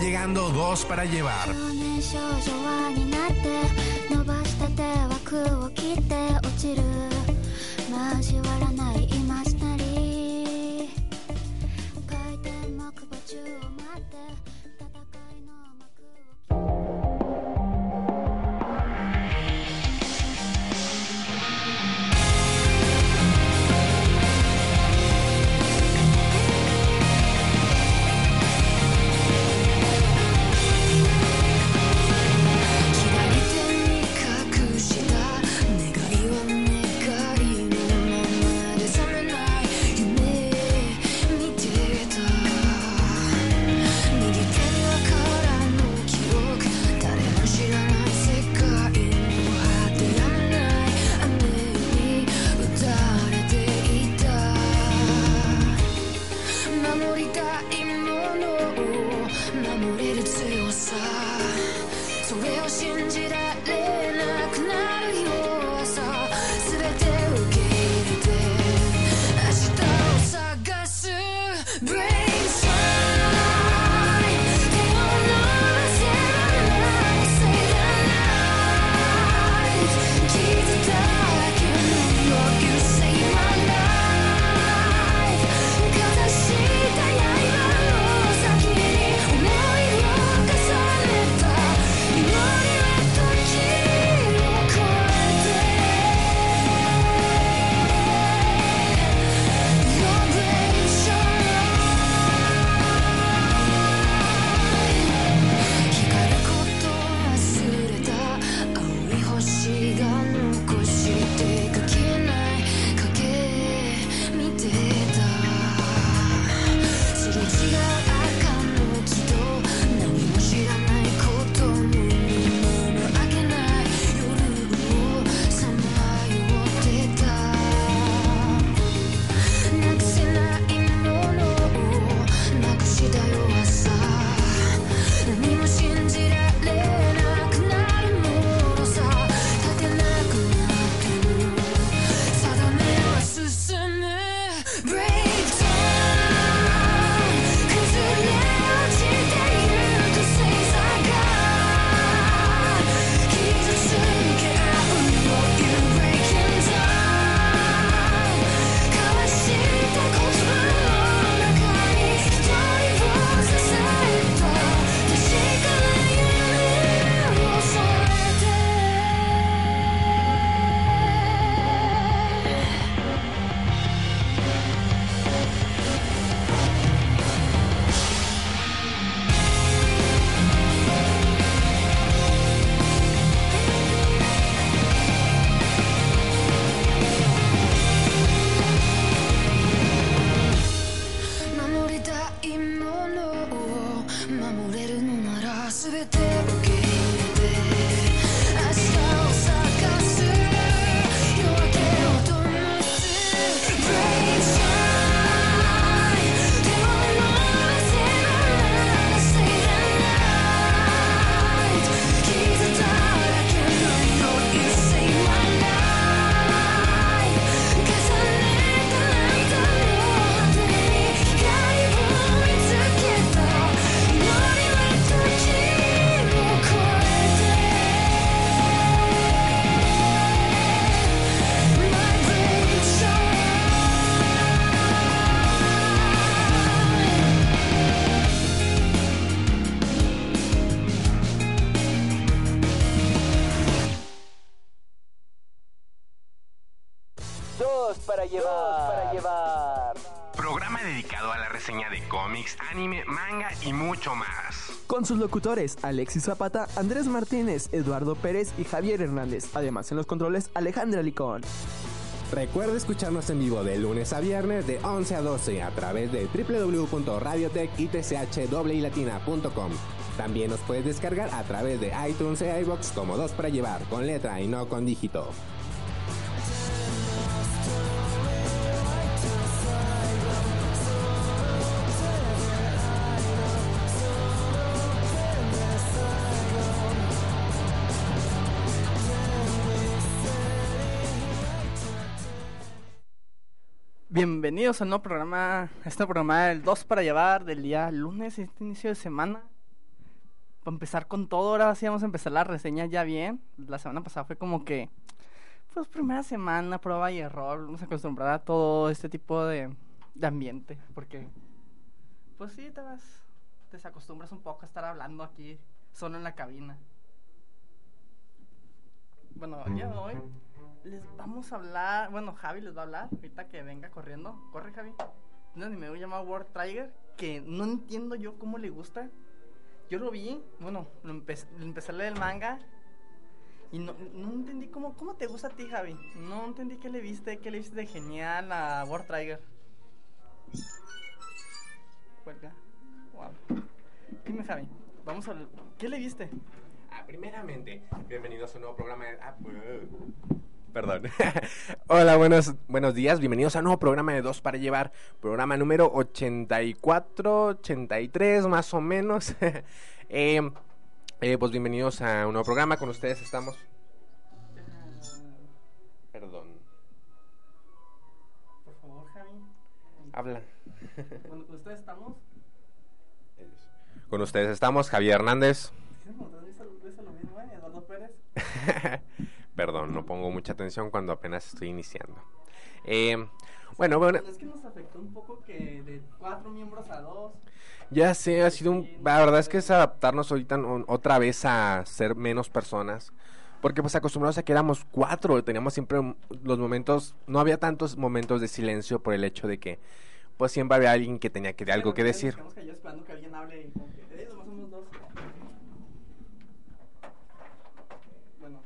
Llegando dos para llevar. Sus locutores Alexis Zapata, Andrés Martínez, Eduardo Pérez y Javier Hernández. Además en los controles Alejandra Licón. Recuerda escucharnos en vivo de lunes a viernes de 11 a 12 a través de www.radiotechitchwilatina.com. También nos puedes descargar a través de iTunes e iBox como dos para llevar, con letra y no con dígito. Bienvenidos al nuevo programa, este programa el 2 para llevar del día lunes, este inicio de semana. para empezar con todo, ahora sí vamos a empezar la reseña ya bien. La semana pasada fue como que, pues primera semana, prueba y error, vamos a acostumbrar a todo este tipo de, de ambiente, porque, pues sí, te vas, te desacostumbras un poco a estar hablando aquí, solo en la cabina. Bueno, de hoy les vamos a hablar, bueno, Javi les va a hablar, ahorita que venga corriendo, corre Javi, un anime llamado World Trigger, que no entiendo yo cómo le gusta, yo lo vi, bueno, lo empecé, a leer el manga y no, no entendí cómo, cómo te gusta a ti, Javi. No entendí qué le viste, qué le viste de genial a War Trigger. Wow. Dime, Javi, vamos a ¿qué le viste? Ah, primeramente, bienvenidos a un nuevo programa de... Ah, Perdón. Hola, buenos, buenos días. Bienvenidos a un nuevo programa de Dos para Llevar. Programa número 84, 83 más o menos. eh, eh, pues bienvenidos a un nuevo programa. Con ustedes estamos... Perdón. Por favor, Javi. Habla. Bueno, con ustedes estamos. Con ustedes estamos Javier Hernández. ¿Sí me dice lo mismo, eh? Eduardo Pérez. Perdón, no pongo mucha atención cuando apenas estoy iniciando. Eh, bueno, bueno. Es que nos afectó un poco que de cuatro miembros a dos. Ya sé, ha sido un... La verdad es que es adaptarnos ahorita otra vez a ser menos personas. Porque pues acostumbrados a que éramos cuatro, teníamos siempre los momentos, no había tantos momentos de silencio por el hecho de que pues siempre había alguien que tenía que, algo que decir. Estamos callados esperando que alguien hable y como que, eh, nomás somos dos. Bueno,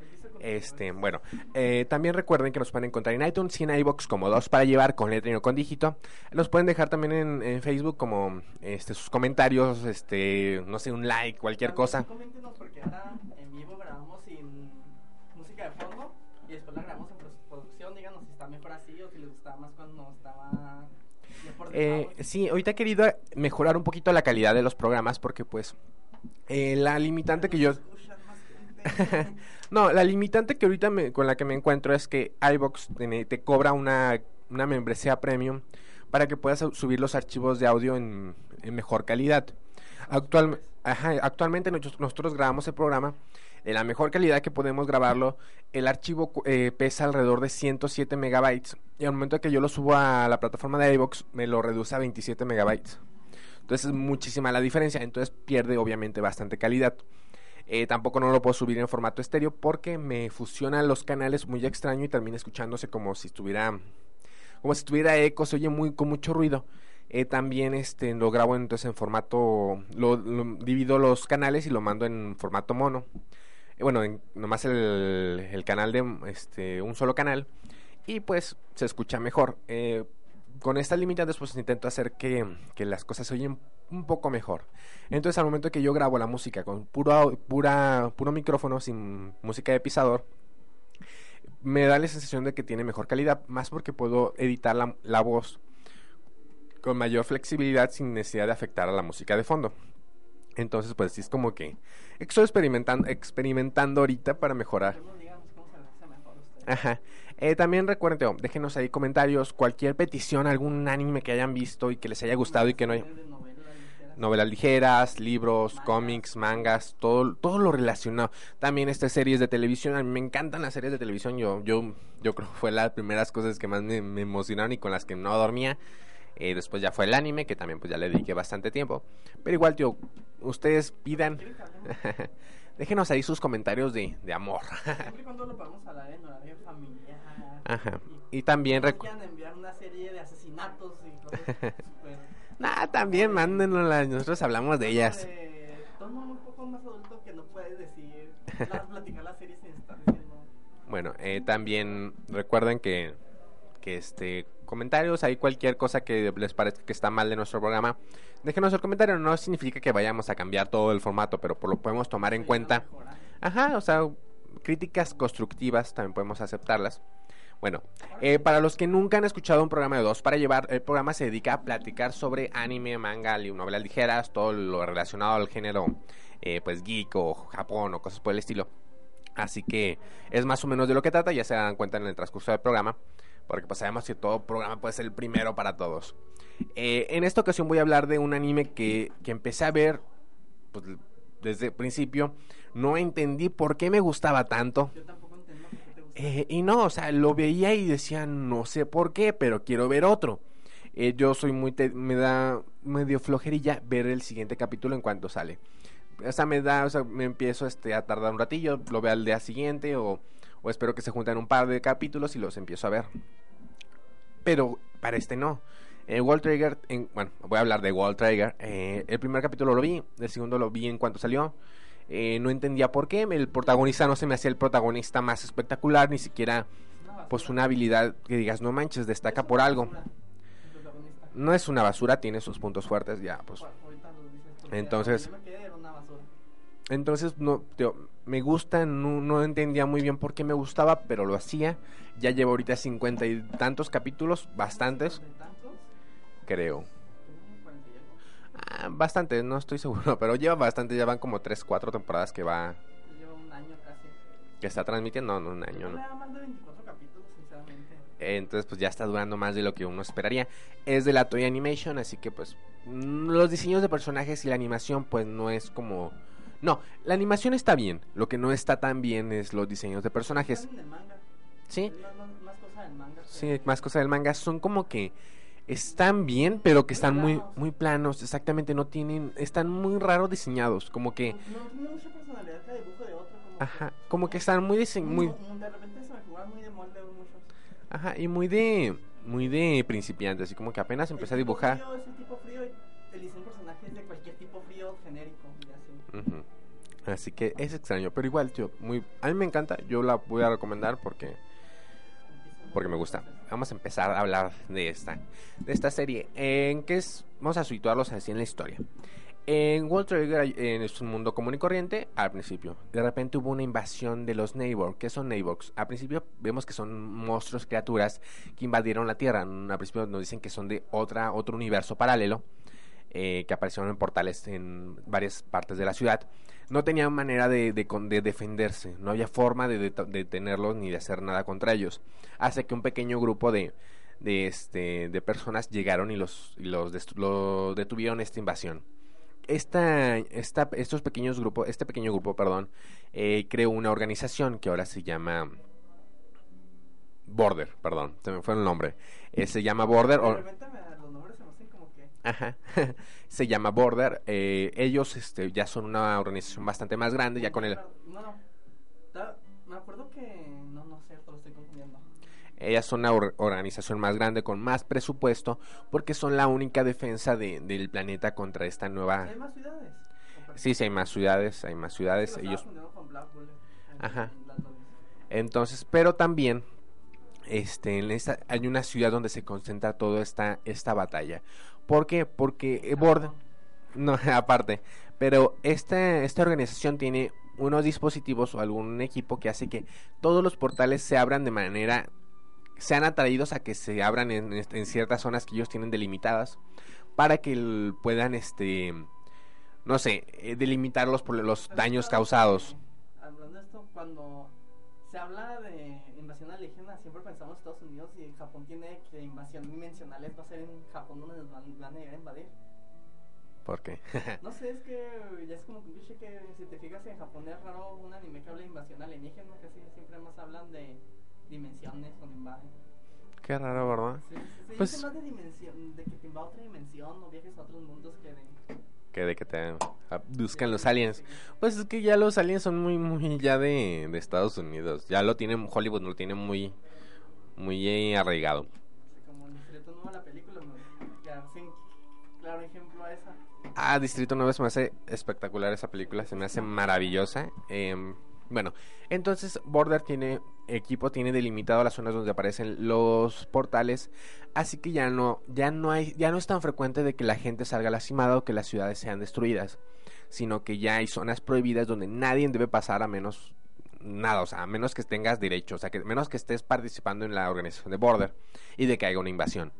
empieza con- Este, bueno, eh, también recuerden que nos pueden encontrar en iTunes y en iBox como dos para llevar con letra y no con dígito. Nos pueden dejar también en, en Facebook como este sus comentarios, este, no sé, un like, cualquier También cosa. Coméntenos porque ahora en vivo grabamos sin música de fondo y después la grabamos en postproducción. Díganos si está mejor así o si les gustaba más cuando estaba Eh, sí, ahorita he querido mejorar un poquito la calidad de los programas porque pues eh, la limitante que yo... No, la limitante que ahorita me- con la que me encuentro es que iBox te, cobra una, una membresía premium para que puedas subir los archivos de audio en, mejor calidad. Actual, ajá, actualmente nosotros, grabamos el programa en la mejor calidad que podemos grabarlo. El archivo eh, pesa alrededor de 107 megabytes y al momento que yo lo subo a la plataforma de iVoox me lo reduce a 27 megabytes. Entonces es muchísima la diferencia, entonces pierde obviamente bastante calidad. Eh, tampoco no lo puedo subir en formato estéreo porque me fusionan los canales muy extraño y termina escuchándose como si estuviera como si estuviera eco, se oye muy con mucho ruido. Eh, también este lo grabo entonces en formato lo, divido los canales y lo mando en formato mono. Eh, bueno, en- nomás el, canal de este un solo canal y pues se escucha mejor. Con estas limitantes pues intento hacer que, que las cosas se oyen un poco mejor. Entonces al momento que yo grabo la música con puro, pura, puro micrófono sin música de pisador, me da la sensación de que tiene mejor calidad, más porque puedo editar la, voz con mayor flexibilidad sin necesidad de afectar a la música de fondo. Entonces pues sí es como que estoy experimentando, experimentando ahorita para mejorar. Ajá. Eh, también recuerden, déjenos ahí comentarios, cualquier petición, algún anime que hayan visto y que les haya gustado y que no haya... Novelas ligeras. Libros, Mangas. cómics, mangas, todo, todo lo relacionado. También estas series de televisión, a mí me encantan las series de televisión. Yo, yo, yo creo que fue las primeras cosas que más me, me emocionaron y con las que no dormía. Eh, después ya fue el anime, que también pues ya le dediqué bastante tiempo. Pero igual, tío, ustedes pidan, déjenos ahí sus comentarios de, de amor. Siempre y cuando lo podamos hablar en horario familiar. Ajá. Y también no recu- quieran enviar una serie de asesinatos y cosas. Nah, también mándenoslas, nosotros hablamos de ellas. Tono un poco más adulto que no puedes decir, la- platicar sin estar diciendo... Bueno, eh, también recuerden que, que este comentarios, hay cualquier cosa que les parezca que está mal de nuestro programa, déjenos el comentario, no significa que vayamos a cambiar todo el formato, pero por lo podemos tomar en cuenta. mejorar. Ajá, o sea, críticas constructivas también podemos aceptarlas. Bueno, eh, para los que nunca han escuchado un programa de dos para llevar, el programa se dedica a platicar sobre anime, manga, novelas ligeras, todo lo relacionado al género, eh, pues geek o Japón o cosas por el estilo. Así que es más o menos de lo que trata, ya se dan cuenta en el transcurso del programa, porque pues sabemos que todo programa puede ser el primero para todos. Eh, en esta ocasión voy a hablar de un anime que, que empecé a ver pues, desde el principio no entendí por qué me gustaba tanto. Yo tampoco entiendo por qué te gusta. Eh, y no, o sea, lo veía y decía, no sé por qué, pero quiero ver otro. Eh, yo soy muy, te- me da medio flojerilla ver el siguiente capítulo en cuanto sale. O sea, me da, o sea, me empiezo este, a tardar un ratillo, lo veo al día siguiente o, o espero que se junten un par de capítulos y los empiezo a ver. Pero para este no. Eh, Wall Trigger, en- bueno, voy a hablar de Wall Trigger. Eh, el primer capítulo lo vi, el segundo lo vi en cuanto salió. Eh, no entendía por qué. El protagonista no se me hacía el protagonista más espectacular, ni siquiera pues una habilidad que digas, no manches, destaca por algo. No es una basura, tiene sus puntos fuertes, ya, pues. Entonces-. Entonces, no, me gusta, no, no entendía muy bien por qué me gustaba, pero lo hacía. Ya llevo ahorita cincuenta y tantos capítulos, bastantes, creo. Ah, bastantes, no estoy seguro, pero lleva bastante, ya van como tres, cuatro temporadas que va, Lleva un año casi. que está transmitiendo, no, no, un año, No más de 24 capítulos, sinceramente. Entonces, pues ya está durando más de lo que uno esperaría. Es de la Toy Animation, así que pues mm, los diseños de personajes y la animación pues no es como... No, la animación está bien. Lo que no está tan bien es los diseños de personajes. Sí, más, más, más cosa del manga. sí, más cosas del manga. Son como que están bien, pero que están muy, muy planos. Exactamente, no tienen... Están muy raro diseñados. Como que... No, tiene mucha personalidad cada dibujo de otro. Como Ajá, como que están muy dise- muy... muy... De repente se me figuran muy de molde muchos. Ajá, y muy de... Muy de principiante, así como que apenas empecé a dibujar. Es el tipo frío y el diseño de personajes de cualquier tipo frío genérico. Así. Que es extraño, pero igual, tío, muy, a mí me encanta, yo la voy a recomendar porque, porque me gusta. Vamos a empezar a hablar de esta, de esta serie, en que es, vamos a situarlos así en la historia. En Wall Trigger es un mundo común y corriente al principio. De repente hubo una invasión de los Neighbor. ¿Qué son Neighbors? Al principio vemos que son monstruos, criaturas que invadieron la Tierra. Al principio nos dicen que son de otra, otro universo paralelo. eh, que aparecieron en portales en varias partes de la ciudad. No tenían manera de, de defenderse. No había forma de, det- detenerlos ni de hacer nada contra ellos. Hace que un pequeño grupo de, de, este, de personas llegaron y los, y los detuvieron esta invasión esta, esta, estos pequeños grupos, este pequeño grupo, perdón, eh, creó una organización que ahora se llama Border, perdón, se me fue el nombre. Eh, se llama Border repente me- los nombres se me hacen como que. Ajá. se llama Border. eh, ellos este, ya son una organización bastante más grande, ya con el, No, no. Me acuerdo que. No, no sé, lo estoy confundiendo. ellas son una or- organización más grande con más presupuesto porque son la única defensa de- del planeta contra esta nueva. ¿Hay más ciudades? Sí, sí, hay más ciudades, hay más ciudades. Sí, Ellos con en- Ajá. en. Entonces, pero también este, en esta, hay una ciudad donde se concentra toda esta, esta batalla. ¿Por qué? Porque eh, Border... No, aparte. Pero esta, esta organización tiene unos dispositivos o algún equipo que hace que todos los portales se abran de manera... sean atraídos a que se abran en, en ciertas zonas que ellos tienen delimitadas para que el- puedan, este... No sé, eh, delimitarlos por los Pero daños causados. Hablando de esto, cuando se habla de invasión alienígena, siempre pensamos en Estados Unidos y Japón tiene que invasión dimensionales va a ser en Japón donde nos van, van a llegar a invadir. ¿Por qué? No sé, es que ya es como que un cliché que si te fijas en Japón es raro un anime que habla de invasión alienígena, casi siempre más hablan de dimensiones donde invaden. Qué raro, ¿verdad? Sí, sí, se Pues- más de dimensión, de que te invade otra dimensión o viajes a otros mundos que de... que de que te buscan los aliens. Pues es que ya los aliens son muy, muy ya de, de Estados Unidos. Ya lo tienen, Hollywood lo tiene muy, muy eh, arraigado. Como el Distrito Nuevo la película, que hacen claro ejemplo a esa. Ah, Distrito 9 se me hace espectacular esa película, se me hace maravillosa. Em, bueno, entonces Border tiene equipo, tiene delimitado las zonas donde aparecen los portales, así que ya no, ya no hay, ya no es tan frecuente de que la gente salga lastimada o que las ciudades sean destruidas, sino que ya hay zonas prohibidas donde nadie debe pasar a menos nada, o sea, a menos que tengas derecho, o sea, que menos que estés participando en la organización de Border y de que haya una invasión.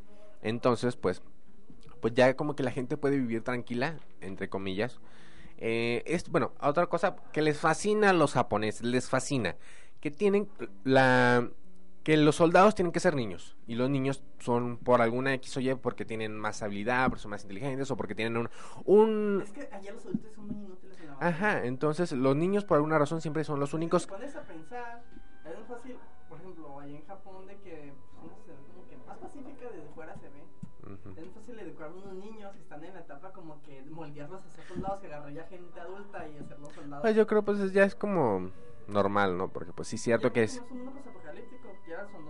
Entonces, pues pues ya como que la gente puede vivir tranquila, entre comillas. Eh, es, bueno, otra cosa que les fascina a los japoneses, les fascina, que tienen la, que los soldados tienen que ser niños y los niños son por alguna X o Y porque tienen más habilidad, porque son más inteligentes o porque tienen un... un... Es que allá los adultos son muy inútiles en la Ajá, entonces los niños por alguna razón siempre son los únicos... Si te pones a pensar, es muy fácil, por ejemplo, allá en Japón, de que pues, una ciudad como que más pacífica desde fuera se ve. Ujú. Es muy fácil educar a unos niños que están en la etapa como que moldearlos a ser soldados, que agarrar ya gente adulta y hacerlos soldados. Pues yo creo pues ya es como normal, ¿no? Porque pues sí es cierto que es... Es un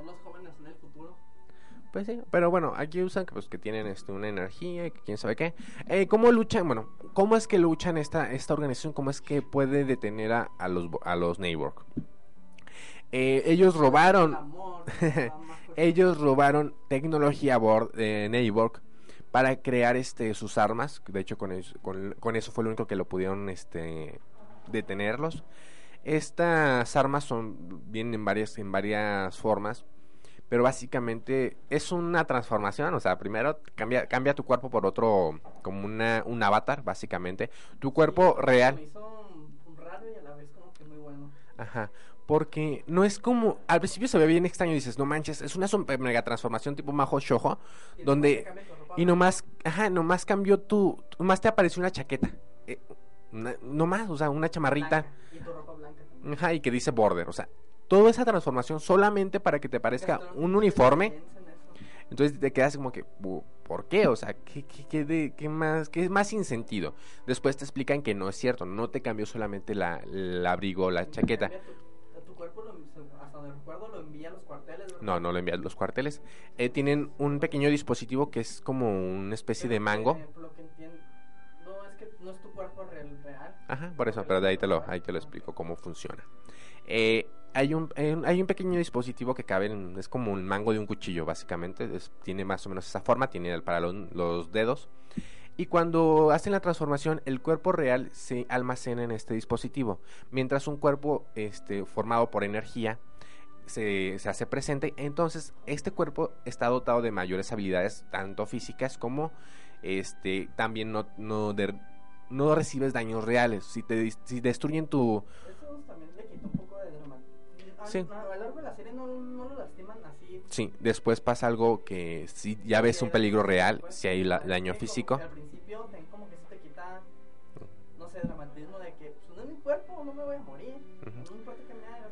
los jóvenes en el futuro. Pues sí, pero bueno, aquí usan que, pues, que tienen este, una energía, y que quién sabe qué. Eh, ¿Cómo luchan? Bueno, ¿cómo es que luchan esta, esta organización? ¿Cómo es que puede detener a, a los, a los? Eh, ellos El robaron, amor, ellos robaron tecnología a bordo de para crear este sus armas. De hecho, con eso, con, con eso fue lo único que lo pudieron este, detenerlos. Estas armas son vienen en varias en varias formas, pero básicamente es una transformación, o sea, primero cambia cambia tu cuerpo por otro como una un avatar, básicamente. Tu cuerpo Sí, real Me hizo raro y a la vez como que muy bueno. Ajá. Porque no es como. Al principio se ve bien extraño y dices, no manches, es una super mega transformación tipo Majo Shojo. Donde- Y nomás. Ajá, nomás cambió tu. Nomás te apareció una chaqueta. Eh, una- nomás, o sea, una chamarrita. blanca, Y tu ropa blanca también. Ajá, y que dice border. O sea, toda esa transformación solamente para que te parezca no un uniforme. Entonces te quedas como que, "Bu- ¿por qué? O sea, ¿qué, qué, qué de- qué más, qué es más sin sentido? Después te explican que no es cierto, no te cambió solamente la, el abrigo, la chaqueta. Cambia Tu, tu cuerpo, lo, hasta donde recuerdo, lo envía a los cuarteles. ¿verdad? No, no lo envían los cuarteles. Eh, tienen un pequeño dispositivo que es como una especie de mango. por lo que entiendo, Ajá, por eso, pero de ahí te lo, ahí te lo explico cómo funciona. Eh, hay, un, hay un- pequeño dispositivo que cabe, en- es como un mango de un cuchillo, básicamente. tiene más o menos esa forma, tiene el- para los, los dedos. Y cuando hacen la transformación, el cuerpo real se almacena en este dispositivo, mientras un cuerpo este, formado por energía se, se hace presente. Entonces, este cuerpo está dotado de mayores habilidades, tanto físicas como este, también no, no, de- no recibes daños reales. Si, te, si destruyen tu... Eso también le quita un poco de drama. A, Sí. a, a lo largo de la serie no, no lo lastiman así. Sí, después pasa algo que si ya ves un peligro real, si hay la- daño como físico. Al principio ten- como que se te quita, no sé, dramatismo de que pues, no es mi cuerpo, no me voy a morir. Ujú. No importa que me haga.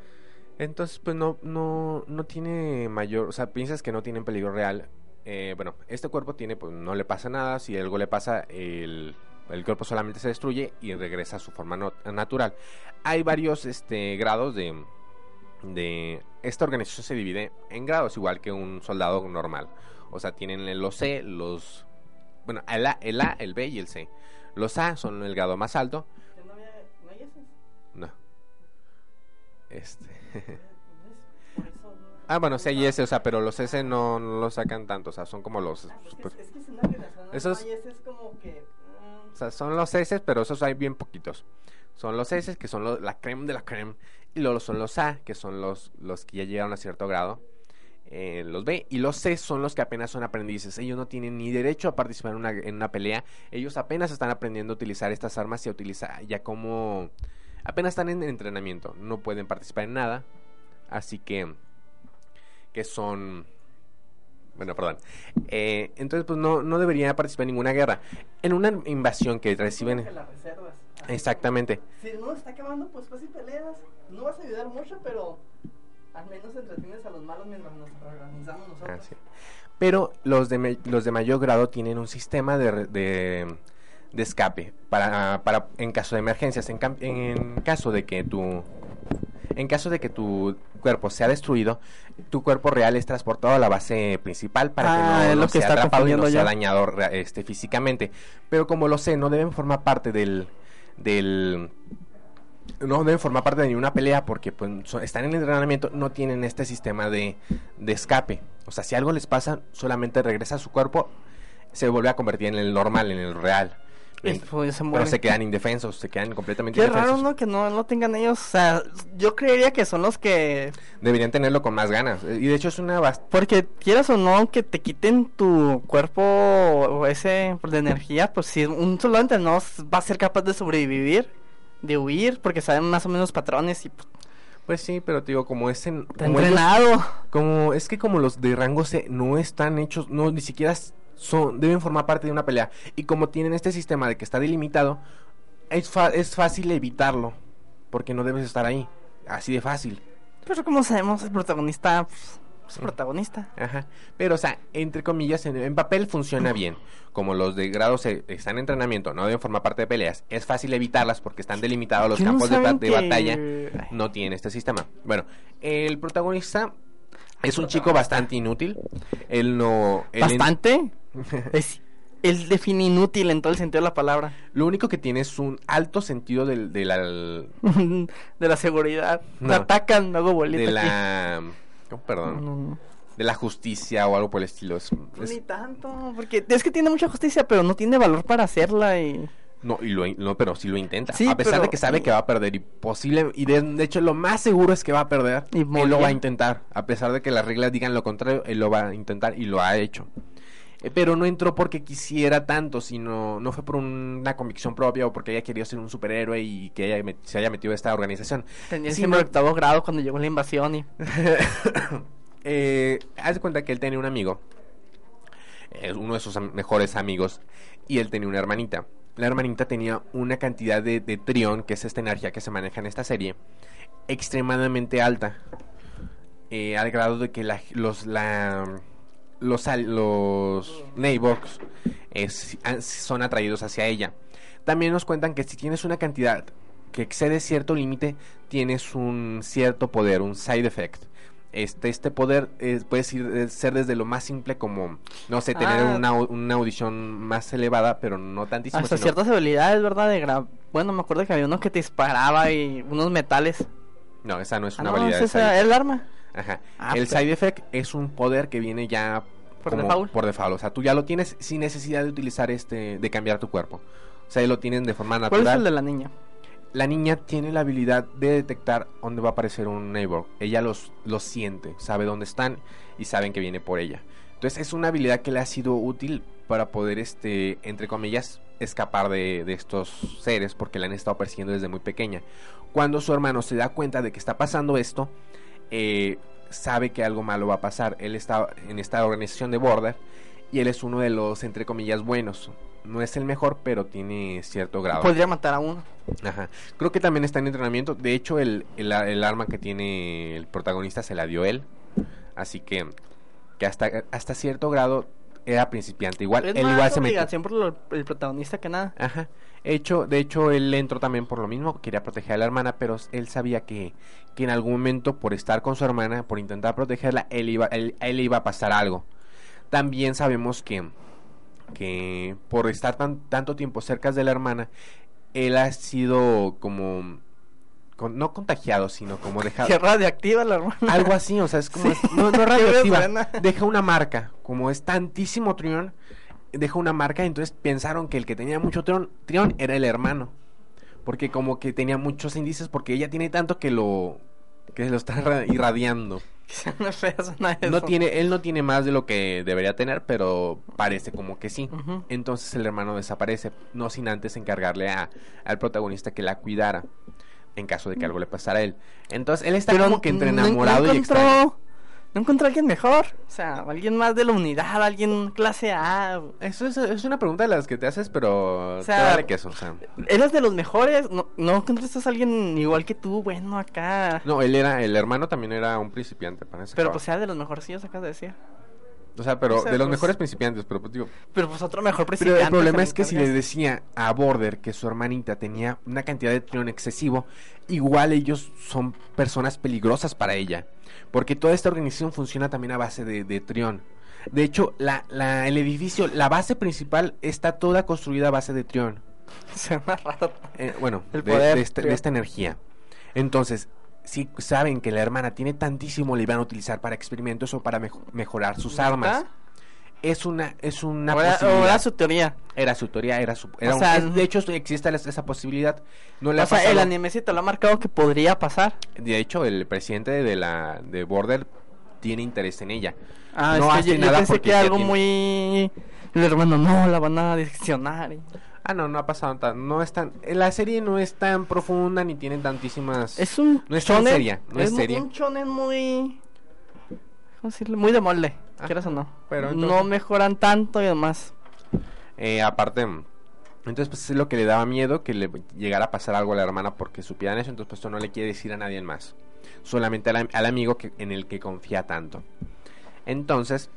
Entonces, pues no, no, no tiene mayor, o sea, piensas que no tienen peligro real. Eh, bueno, este cuerpo tiene, pues no le pasa nada. Si algo le pasa, el, el cuerpo solamente se destruye y regresa a su forma no- natural. Hay varios este, grados de, de... Esta organización se divide en grados, igual que un soldado normal. O sea, tienen los C, los... Bueno, el A, el, A, el B y el C. Los A son el grado más alto. Que no había, no hay ese. No. Este... No- Ah, bueno, sí hay ese, o sea, pero los S no, no los sacan tanto, o sea, son como los... Ah, es, que, pues, es que es una relación. Esos- No es como que. Son los S, pero esos hay bien poquitos. Son los S, que son lo- la creme de la creme, y luego son los A, que son los, los que ya llegaron a cierto grado. eh, los B y los C son los que apenas son aprendices. Ellos no tienen ni derecho a participar en una, en una pelea. Ellos apenas están aprendiendo a utilizar estas armas y a utilizar ya como... Apenas están en entrenamiento. No pueden participar en nada. Así que... Que son... Bueno, perdón. Eh, entonces, pues no, no debería participar en ninguna guerra. En una invasión que reciben... Exactamente. Si no está acabando, pues pues y peleas. No vas a ayudar mucho, pero. Al menos entretienes a los malos mientras nos organizamos nosotros. Pero los de, los de mayor grado tienen un sistema de, re- de, de escape para, para en caso de emergencias. En, en caso de que tu en caso de que tu cuerpo sea destruido, tu cuerpo real es transportado a la base principal para Ah, que no, es no lo que sea está atrapado y no confundiendo sea dañado este, físicamente. Pero como lo sé, no deben formar parte del del no deben formar parte de ninguna pelea porque pues, están en entrenamiento, no tienen este sistema de, de escape. O sea, si algo les pasa, solamente regresa a su cuerpo, se vuelve a convertir en el normal, en el real. Y En- pues, se pero se quedan indefensos, se quedan completamente Qué raro, indefensos. ¿no? Que no, no tengan ellos. O sea, yo creería que son los que. Deberían tenerlo con más ganas. Y de hecho es una Porque quieras o no, que te quiten tu cuerpo o ese de energía, pues si un soldado entrenado va a ser capaz de sobrevivir, de huir, porque saben más o menos patrones y pues, Pues sí, pero te digo, como es en... Ellos- entrenado. Como es que como los de rango C no están hechos, no ni siquiera son deben formar parte de una pelea y como tienen este sistema de que está delimitado, es es fácil evitarlo porque no debes estar ahí, así de fácil. Pero como sabemos, el protagonista pues, es protagonista. Ajá. Pero o sea, entre comillas en, en papel funciona bien. Como los de grado C están en entrenamiento, no deben formar parte de peleas, es fácil evitarlas porque están delimitados los ¿Qué no campos de, batalla. No tiene este sistema. Bueno, el protagonista es un chico bastante inútil. Él no él en- Bastante. Es, él define inútil en todo el sentido de la palabra. Lo único que tiene es un alto sentido del- de, la, de la seguridad. No. Me atacan, me hago bolita. de aquí. la perdón, no, no. de la justicia o algo por el estilo. Es- es- Ni tanto, porque es que tiene mucha justicia, pero no tiene valor para hacerla y... no, y lo, no, pero sí lo intenta. Sí, a pesar pero- de que sabe que va a perder y posible y de, de hecho lo más seguro es que va a perder. Y él lo va a intentar, a pesar de que las reglas digan lo contrario, él lo va a intentar y lo ha hecho. Eh, Pero no entró porque quisiera tanto, sino no fue por una convicción propia o porque haya querido ser un superhéroe y que met- se haya metido a esta organización. Tenía no- octavo grado cuando llegó la invasión y... eh, haz de cuenta que él tenía un amigo, eh, uno de sus am- mejores amigos, y él tenía una hermanita. La hermanita tenía una cantidad de, de trión, que es esta energía que se maneja en esta serie, extremadamente alta. eh, al grado de que la- los, la, los, los neighbors es- son atraídos hacia ella. También nos cuentan que si tienes una cantidad que excede cierto límite, tienes un cierto poder, un side effect. Este, este poder eh, puede ser, eh, ser desde lo más simple como, no sé, tener Ah. una, una audición más elevada, pero no tantísimo. Hasta sino- ciertas habilidades, ¿verdad? De gra... Bueno, me acuerdo que había uno que te disparaba y unos metales. No, esa no es Ah, una no, habilidad. de es el arma. Ajá. Ah, el pero- side effect es un poder que viene ya Por como default. por default. O sea, tú ya lo tienes sin necesidad de utilizar este, de cambiar tu cuerpo. O sea, lo tienen de forma ¿Cuál natural. es el de la niña? La niña tiene la habilidad de detectar dónde va a aparecer un neighbor. Ella los, los siente, sabe dónde están y saben que viene por ella. Entonces es una habilidad que le ha sido útil para poder, este, entre comillas, escapar de, de estos seres porque la han estado persiguiendo desde muy pequeña. Cuando su hermano se da cuenta de que está pasando esto, eh, sabe que algo malo va a pasar. Él está en esta organización de Border y él es uno de los, entre comillas, buenos. No es el mejor, pero tiene cierto grado. Podría matar a uno. Ajá. Creo que también está en entrenamiento. De hecho, el, el, el arma que tiene el protagonista se la dio él. Así que, que hasta, hasta cierto grado era principiante. Igual, Es él más igual se metió. por lo- el protagonista que nada. Ajá. Hecho, de hecho, él entró también por lo mismo, quería proteger a la hermana, pero él sabía que, que en algún momento, por estar con su hermana, por intentar protegerla, él iba, él, a él le iba a pasar algo. También sabemos que, que por estar tan, tanto tiempo cerca de la hermana, él ha sido como, con- no contagiado, sino como dejado... Que radiactiva la hermana. Algo así, o sea, es como... Sí. No, no radioactiva, deja una marca. Como es tantísimo trión, deja una marca, entonces pensaron que el que tenía mucho trión, trión era el hermano. Porque como que tenía muchos índices, porque ella tiene tanto que lo... que lo está ra- irradiando. No tiene, él no tiene más de lo que debería tener, pero parece como que sí. Entonces el hermano desaparece, no sin antes encargarle a, al protagonista que la cuidara en caso de que algo le pasara a él. Entonces él está Pero como que entre no enamorado y extraño. No encontró a alguien mejor. O sea, alguien más de la unidad, alguien clase A. Eso es, es una pregunta de las que te haces, pero O sea, te vale queso, o sea. Eres de los mejores. No, no encontraste a alguien igual que tú, bueno, acá. No, él era, el hermano también era un principiante, parece. Pero pues sea de los mejorcillos, acá de decir. O sea, pero o sea, de los pues- mejores principiantes, pero pues digo. Pero pues otro mejor Pero presidente. el problema se es que si le decía a Border que su hermanita tenía una cantidad de trión excesivo, igual ellos son personas peligrosas para ella. Porque toda esta organización funciona también a base de, de trión. De hecho, la, la, el edificio, la base principal está toda construida a base de trión. Suena raro. Eh, bueno, El de, poder, de este- esta energía. Entonces, si saben que la hermana tiene tantísimo, le iban a utilizar para experimentos o para mejo- mejorar sus armas. Es una, es una Ahora, posibilidad. ahora su teoría. Era su teoría, era su... Era O un- sea, es- de hecho, existe la- esa posibilidad. No le O sea, el pasado- anime sí te lo ha marcado que podría pasar. De hecho, el presidente de la de Border tiene interés en ella. Ah, No es que hace yo, yo nada pensé porque que algo tiene- muy... El hermano, no, la van a diseccionar. y- Ah, no, no ha pasado tan, no es tan, la serie no es tan profunda ni tiene tantísimas. Es un No es tan shonen- seria, no es mu- seria. un shonen muy ¿cómo decirlo? Muy de molde, Ajá, quieras o no. pero no entonces- mejoran tanto y demás. Eh, aparte, entonces pues es lo que le daba miedo que le llegara a pasar algo a la hermana porque supieran eso, entonces pues esto no le quiere decir a nadie más, solamente al, al amigo que, en el que confía tanto. Entonces,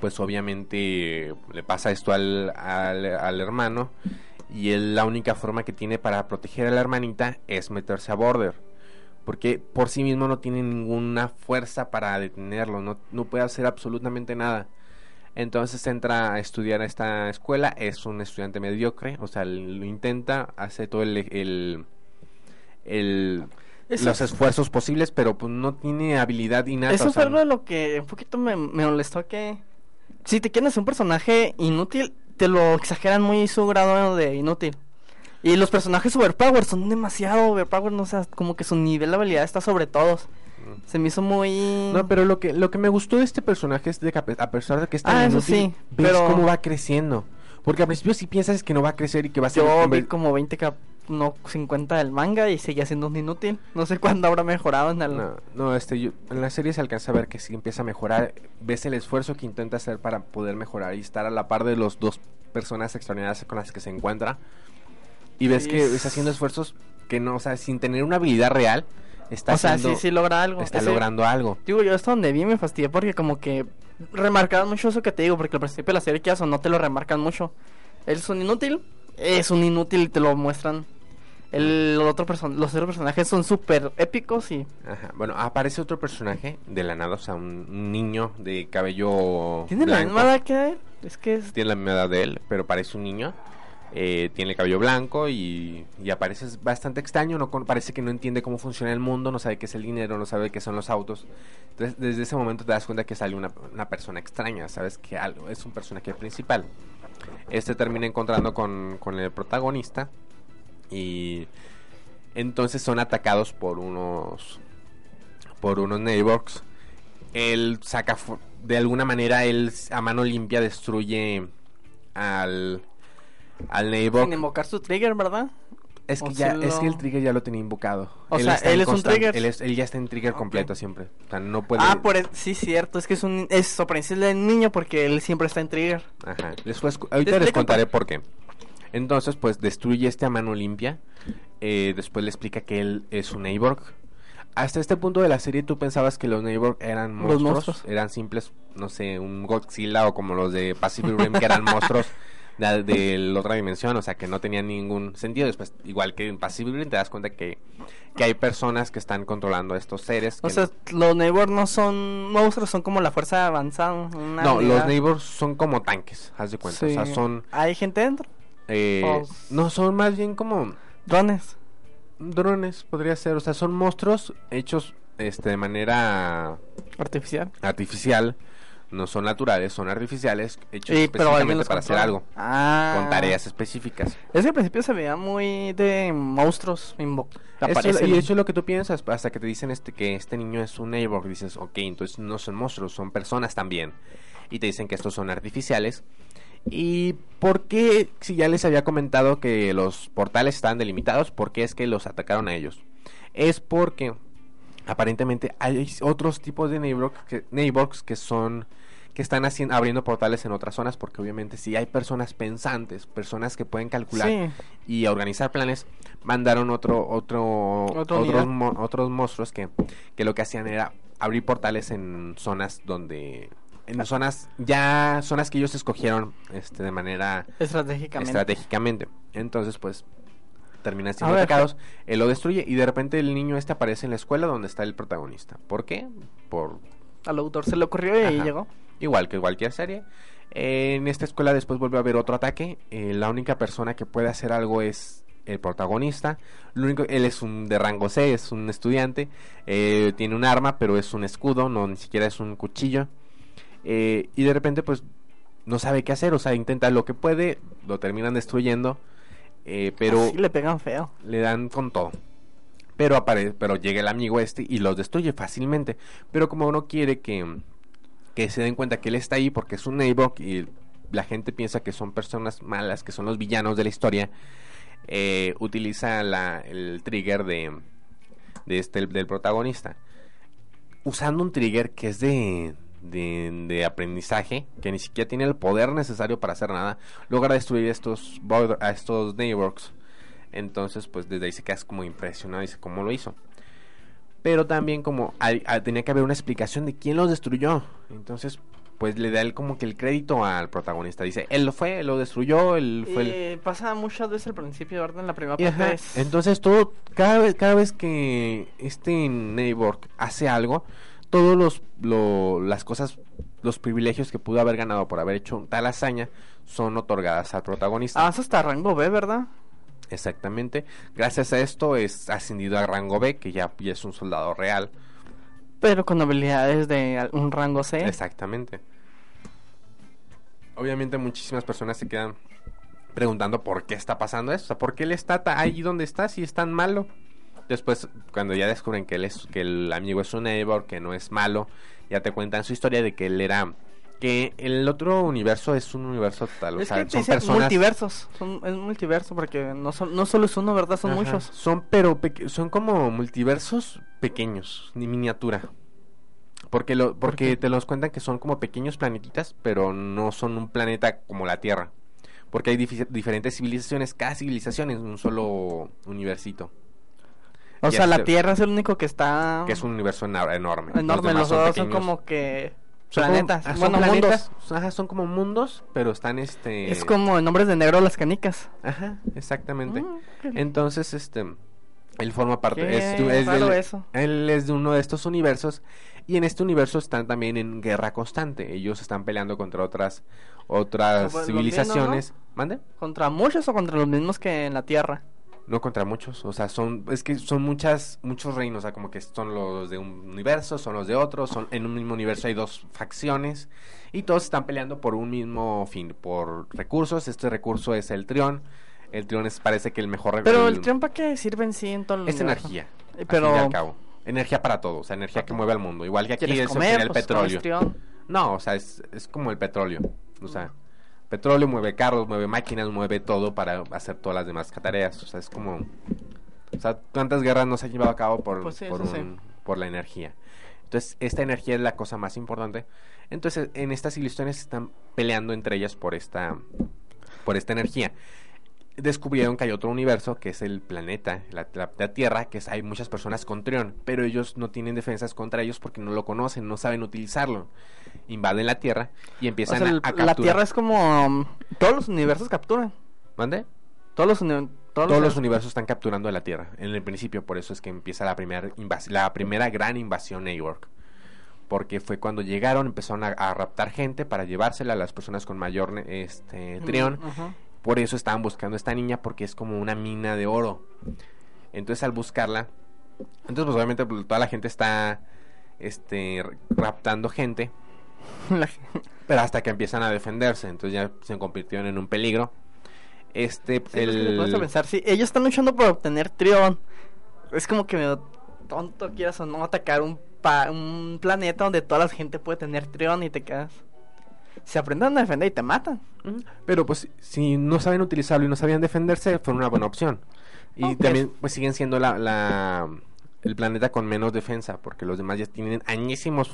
pues obviamente le pasa esto al, al, al hermano y él la única forma que tiene para proteger a la hermanita es meterse a border. Porque por sí mismo no tiene ninguna fuerza para detenerlo, no, no puede hacer absolutamente nada. Entonces entra a estudiar a esta escuela, es un estudiante mediocre, o sea, lo intenta, hace todo el, el, el- Eso- los esfuerzos posibles, pero pues no tiene habilidad innata. Eso o sea, fue algo de lo que un poquito me, me molestó que si te quieren hacer un personaje inútil, te lo exageran muy su grado de inútil. Y los personajes overpower son demasiado overpower, no o sea, como que su nivel de habilidad está sobre todos. Se me hizo muy No, pero lo que, lo que me gustó de este personaje es de que a pe- a pesar de que está Ah, eso inútil, sí, ves pero- cómo va creciendo. Porque al principio si piensas que no va a crecer y que va a ser... yo vi como 20 cap no 50 del manga y seguía siendo un inútil. No sé cuándo habrá mejorado en el No, no, este, yo- en la serie se alcanza a ver que sí empieza a mejorar. Ves el esfuerzo que intenta hacer para poder mejorar y estar a la par de los dos personas extraordinarias con las que se encuentra. Y ves Sí, que es- está haciendo esfuerzos que no, o sea, sin tener una habilidad real, está O sea, haciendo- sí sí logra algo. está Ese- logrando algo. Digo, yo hasta donde vi me fastidié porque como que remarcaban mucho eso que te digo, porque al principio de la serie que o no te lo remarcan mucho. Él es un inútil, es un inútil y te lo muestran. El otro person los otros personajes son súper épicos y... Ajá. Bueno, aparece otro personaje de la nada, o sea, un, niño de cabello ¿Tiene la blanco. misma edad que él? Es que es... tiene la misma edad de él, pero parece un niño. Eh, tiene el cabello blanco y, y aparece bastante extraño. No con- parece que no entiende cómo funciona el mundo, no sabe qué es el dinero, no sabe qué son los autos. Entonces, desde ese momento te das cuenta que sale una, una persona extraña. Sabes que algo es un personaje principal. Este termina encontrando con, con el protagonista y entonces son atacados por unos por unos neighbors. Él saca de alguna manera él a mano limpia destruye al al neighbor. Sin invocar su trigger, ¿verdad? Es que o ya si es que lo- el trigger ya lo tenía invocado. O sea, está en él es un trigger. Él, es- él ya está en trigger completo siempre. O sea, no puede Ah, por el- sí, cierto, es que es un... Es sorprendente del niño porque él siempre está en trigger. Ajá. Ahorita les contaré por qué. Entonces, pues destruye este a mano limpia. Eh, después le explica que él es un Neighborg. Hasta este punto de la serie tú pensabas que los Neighborg eran Los monstruos, eran simples, no sé, un Godzilla o como los de Pacific Rim que eran monstruos de, de la otra dimensión, o sea, que no tenían ningún sentido. Después, igual que en Pacific Rim te das cuenta que, que hay personas que están controlando a estos seres. O sea, los neighbors no son monstruos, son como la fuerza avanzada. no, los. Neighbors son como tanques, haz de cuenta. O sea, son... ¿Hay gente dentro? Eh, O- no, son más bien como Drones. drones, podría ser. O sea, son monstruos hechos este, de manera Artificial. artificial. No son naturales, son artificiales, hechos Sí, específicamente para hacer algo. Ah. Con tareas específicas. Es que al principio se veía muy de monstruos. Eso- y eso es lo que tú piensas hasta que te dicen este que este niño es un neighbor. Dices, ok, entonces no son monstruos, son personas también. Y te dicen que estos son artificiales. ¿Y por qué, si ya les había comentado que los portales están delimitados, por qué es que los atacaron a ellos? Es porque aparentemente hay otros tipos de neighbor que, que son que están haciendo, abriendo portales en otras zonas porque obviamente si hay personas pensantes, personas que pueden calcular Sí. y organizar planes, mandaron otro otro otros, mo- otros monstruos que, que lo que hacían era abrir portales en zonas donde en zonas ya zonas que ellos escogieron este de manera Estratégicamente. estratégicamente. Entonces, pues terminan siendo atacados, él lo destruye y de repente el niño este aparece en la escuela donde está el protagonista. ¿Por qué? Por Al autor se le ocurrió y Ajá. llegó. igual que cualquier serie. En esta escuela después vuelve a haber otro ataque. Eh, la única persona que puede hacer algo es el protagonista. Lo único, él es un de rango C, es un estudiante. Eh, tiene un arma, pero es un escudo, no ni siquiera es un cuchillo. Eh, y de repente, pues, no sabe qué hacer. O sea, intenta lo que puede, lo terminan destruyendo. eh, pero Sí, le pegan feo. le dan con todo. Pero apare pero llega el amigo este y los destruye fácilmente. Pero como uno quiere que, que se den cuenta que él está ahí porque es un neighbor y la gente piensa que son personas malas, que son los villanos de la historia, eh, utiliza la, el trigger de, de este, del protagonista. Usando un trigger que es de, de, de aprendizaje, que ni siquiera tiene el poder necesario para hacer nada, logra destruir estos, border- a estos neighbors. Entonces, pues desde ahí se quedas como impresionado y dice cómo lo hizo. Pero también como hay- hay- tenía que haber una explicación de quién los destruyó. Entonces, pues le da el, como que el crédito al protagonista. Dice, él lo fue, él lo destruyó, él fue el... Eh, pasa muchas veces al principio, ¿verdad? En la primera parte es- Entonces todo, cada vez, cada vez que este neighbor hace algo, todos los, lo- las cosas, los privilegios que pudo haber ganado por haber hecho tal hazaña son otorgadas al protagonista. Avanza hasta rango B, ¿verdad? Exactamente. Gracias a esto es ascendido a rango B, que ya, ya es un soldado real. Pero con habilidades de un rango C. Exactamente. Obviamente muchísimas personas se quedan preguntando por qué está pasando esto, o sea, por qué él está ahí donde está si es tan malo. Después, cuando ya descubren que él es, que el amigo es un neighbor, que no es malo, ya te cuentan su historia de que él era, que el otro universo es un universo total, o Es sea, que te son personas, multiversos. Son, es multiverso porque no, son, no solo es uno, ¿verdad? Son Ajá, muchos. son pero son como multiversos pequeños, ni miniatura. Porque lo, porque qué? te los cuentan que son como pequeños planetitas, pero no son un planeta como la Tierra. Porque hay diferentes civilizaciones, cada civilización es un solo universito, O sea, la sé. Tierra es el único que está que es un universo enorme. enorme. Los son dos son como que Son como- planetas. ah, son planetas, mundos. ajá, son como mundos, pero están este Es como en Nombres de Negro las canicas. Ajá, exactamente. Mm, Entonces, este, él forma parte, es, es del- eso. él es de uno de estos universos y en este universo están también en guerra constante. Ellos están peleando contra otras otras Como los civilizaciones. ¿Mande? ¿Contra muchos o contra los mismos que en la Tierra? No contra muchos, o sea, son es que son muchas muchos reinos, o sea, como que son los de un universo, son los de otro, son en un mismo universo hay dos facciones y todos están peleando por un mismo fin, por recursos. Este recurso es el trión. El trión es parece que el mejor Pero el tren para qué sirve en sí en todo el es universo? energía. Eh, al Pero fin y al cabo. Energía para todo, o sea, energía que mueve al mundo. Igual que aquí sería el Pues, petróleo. trión. No, o sea, es, es como el petróleo. O sea, petróleo mueve carros, mueve máquinas, mueve todo para hacer todas las demás tareas. O sea, es como... O sea, ¿cuántas guerras no se han llevado a cabo por, Pues sí, por, eso sí. un- por la energía? Entonces, esta energía es la cosa más importante. Entonces, en estas civilizaciones están peleando entre ellas por esta, por esta energía. Descubrieron que hay otro universo, que es el planeta, la, la- la Tierra, que es, hay muchas personas con Trión, pero ellos no tienen defensas contra ellos porque no lo conocen, no saben utilizarlo. Invaden la Tierra y O empiezan sea, a, el- a capturar. la Tierra es como... um, todos los universos capturan. ¿Mande? Todos los, uni- todos Todos los universos están capturando a la Tierra en el principio, por eso es que empieza la primera la primera gran invasión a York. Porque fue cuando llegaron, empezaron a, a raptar gente para llevársela a las personas con mayor este, trión. Por eso estaban buscando a esta niña porque es como una mina de oro. Entonces al buscarla, entonces pues obviamente pues, toda la gente está este raptando gente, pero hasta que empiezan a defenderse, entonces ya se convirtieron en un peligro. Este Sí, pues, que te pones a el pensar, sí, ellos están luchando por obtener trión. Es como que medio tonto quieras o no atacar un, pa- un planeta donde toda la gente puede tener trión y te quedas. Se aprenden a defender y te matan. Pero pues si no saben utilizarlo y no sabían defenderse, fue una buena opción. Y también pues siguen siendo la, la- el planeta con menos defensa, porque los demás ya tienen añísimos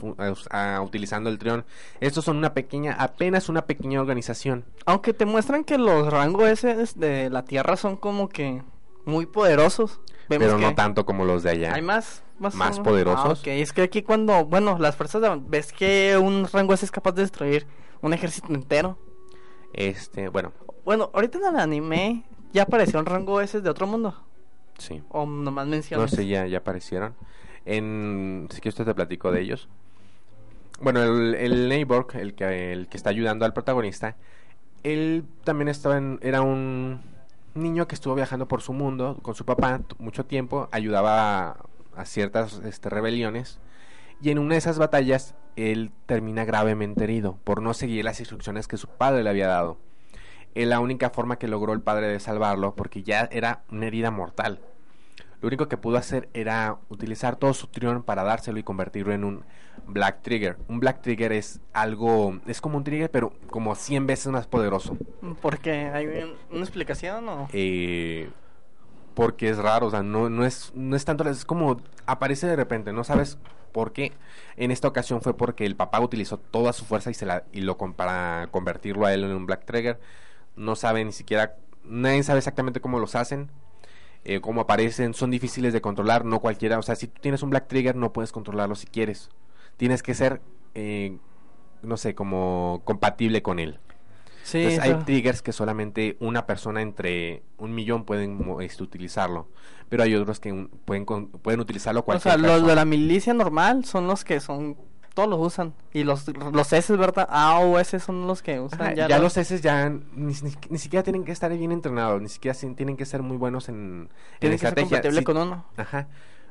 a- a- utilizando el trión. Estos son una pequeña, apenas una pequeña organización. Aunque te muestran que los rangos ese de la Tierra son como que muy poderosos. Vemos pero que no tanto como los de allá. Hay más, más, Más ah, poderosos. ok, es que aquí cuando, bueno, las fuerzas de, ves que un rango ese es capaz de destruir un ejército entero. Este, bueno, Bueno, ahorita en el anime ya apareció un rango ese de otro mundo. Sí. O nomás No mencionas. sé, ya, ya aparecieron. En, si que usted te platico de ellos. Bueno, el, el neighbor, el que, el que está ayudando al protagonista, él también estaba en, era un niño que estuvo viajando por su mundo con su papá mucho tiempo, ayudaba a, a ciertas este, rebeliones y en una de esas batallas él termina gravemente herido por no seguir las instrucciones que su padre le había dado. Eh, la única forma que logró el padre de salvarlo, porque ya era una herida mortal, Lo único que pudo hacer era utilizar todo su trión para dárselo y convertirlo en un Black Trigger. Un Black Trigger es algo, es como un Trigger, pero como 100 veces más poderoso. ¿Por qué? ¿Hay un- una explicación o...? Eh, porque es raro, o sea, no, no, es, no es tanto, es como aparece de repente, no sabes por qué. En esta ocasión fue porque el papá utilizó toda su fuerza y, se la, y lo para convertirlo a él en un Black Trigger. No sabe ni siquiera, nadie sabe exactamente cómo los hacen, eh, cómo aparecen, son difíciles de controlar, no cualquiera, o sea, si tú tienes un Black Trigger no puedes controlarlo si quieres. Tienes que ser, eh, no sé, como compatible con él. Sí, Entonces hay triggers que solamente una persona entre un millón pueden este, utilizarlo, pero hay otros que un- pueden pueden utilizarlo O cualquier sea, los de la milicia normal son los que son... Todos los usan. Y los, los S, ¿verdad? A o S son los que usan. Ajá, ya ya, los- S ya ni, ni- ni siquiera tienen que estar bien entrenados, ni siquiera tienen que ser muy buenos en, en que ser estrategia. compatible Sí, con uno. Ajá.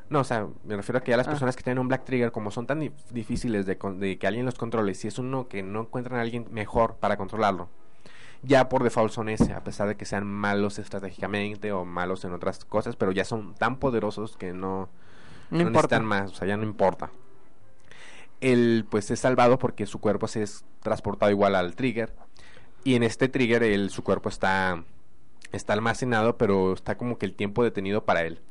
No, o sea, me refiero a que ya las Ah. personas que tienen un Black Trigger, como son tan dif- difíciles de, con- de que alguien los controle, si es uno que no encuentran a alguien mejor para controlarlo, ya por default son ese, a pesar de que sean malos estratégicamente o malos en otras cosas, pero ya son tan poderosos que no, No, no importa. necesitan más, o sea, ya no importa. Él pues es salvado porque su cuerpo se es transportado igual al trigger y en este trigger él, su cuerpo está está almacenado, pero está como que el tiempo detenido para él.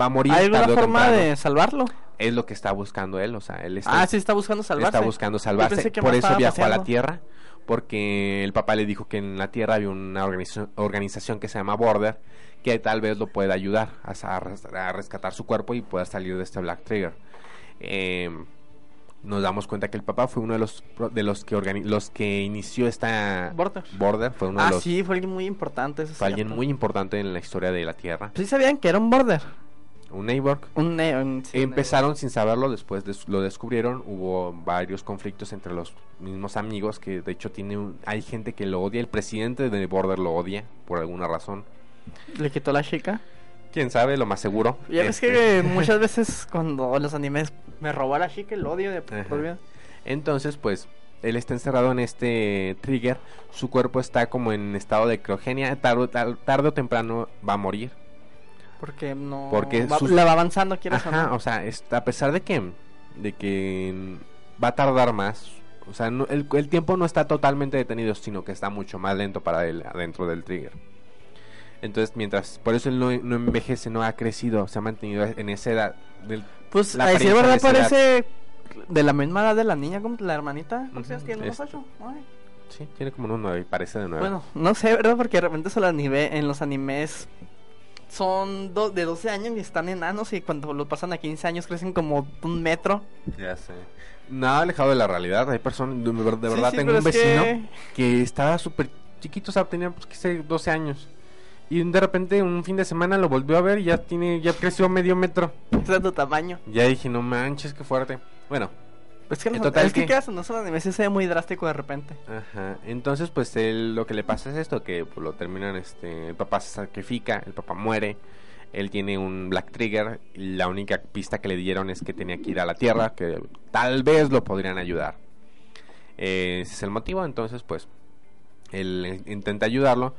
Va a morir ¿Hay alguna forma temprano. de salvarlo? Es lo que está buscando él, o sea, él está, Ah, sí, está buscando salvarse. está buscando salvarse. Por eso viajó a la. Tierra, porque el papá le dijo que en la Tierra había una organización, organización que se llama Border, que tal vez lo pueda ayudar a, a res- a rescatar su cuerpo y pueda salir de este Black Trigger. Eh, nos damos cuenta que el papá fue uno de los pro- de los que organi- los que inició esta Border. Border, fue uno Ah, de los sí, fue alguien muy importante. Eso fue alguien muy importante en la historia de la Tierra. ¿Sí sabían que era un border? Un neighbor Un, ne- un- sí, un Empezaron sin saberlo, después des- lo descubrieron, hubo varios conflictos entre los mismos amigos, que de hecho tiene un- hay gente que lo odia, el presidente de Border lo odia, por alguna razón. Le quitó la chica. Quién sabe, lo más seguro. Ya ves Este, que muchas veces cuando los animes me robó a la chica el odio de por vida. Entonces, pues, él está encerrado en este trigger, su cuerpo está como en estado de criogenia, tarde, tar- tarde o temprano va a morir. Porque no. Porque va, sus- la va avanzando, quieres o Ajá, no. o sea, es- a pesar de que, de que va a tardar más, o sea, no- el, el tiempo no está totalmente detenido, sino que está mucho más lento para él adentro del trigger. Entonces, mientras, por eso él no, no envejece, no ha crecido, se ha mantenido en esa edad. Del, Pues la a decir verdad de esa edad. parece de la misma edad de la niña, como la hermanita. ¿Cuántos años tiene? ¿Unos es- ocho? Sí, tiene como unos nueve, parece de nueve. Bueno, no sé, ¿verdad? Porque de repente se las nive en los animes son do- de 12 años y están enanos y cuando los pasan a 15 años crecen como un metro. ya sé. Nada alejado de la realidad, hay personas, de, Sí, verdad sí, tengo un vecino que- que estaba súper chiquito, o sea, tenía, pues, qué sé, 12 años. Y de repente, un fin de semana lo volvió a ver y ya tiene, ya creció medio metro. Tu tamaño. Ya dije, no manches, qué fuerte. Bueno, Es que, En los- total es que, que-. No son animes, se ve muy drástico de repente. ajá. Entonces, pues él, lo que le pasa es esto, que pues, lo terminan, este, el papá se sacrifica, el papá muere, él tiene un Black Trigger, y la única pista que le dieron es que tenía que ir a la Tierra, que tal vez lo podrían ayudar. Eh, ese es el motivo, entonces, pues, él intenta ayudarlo.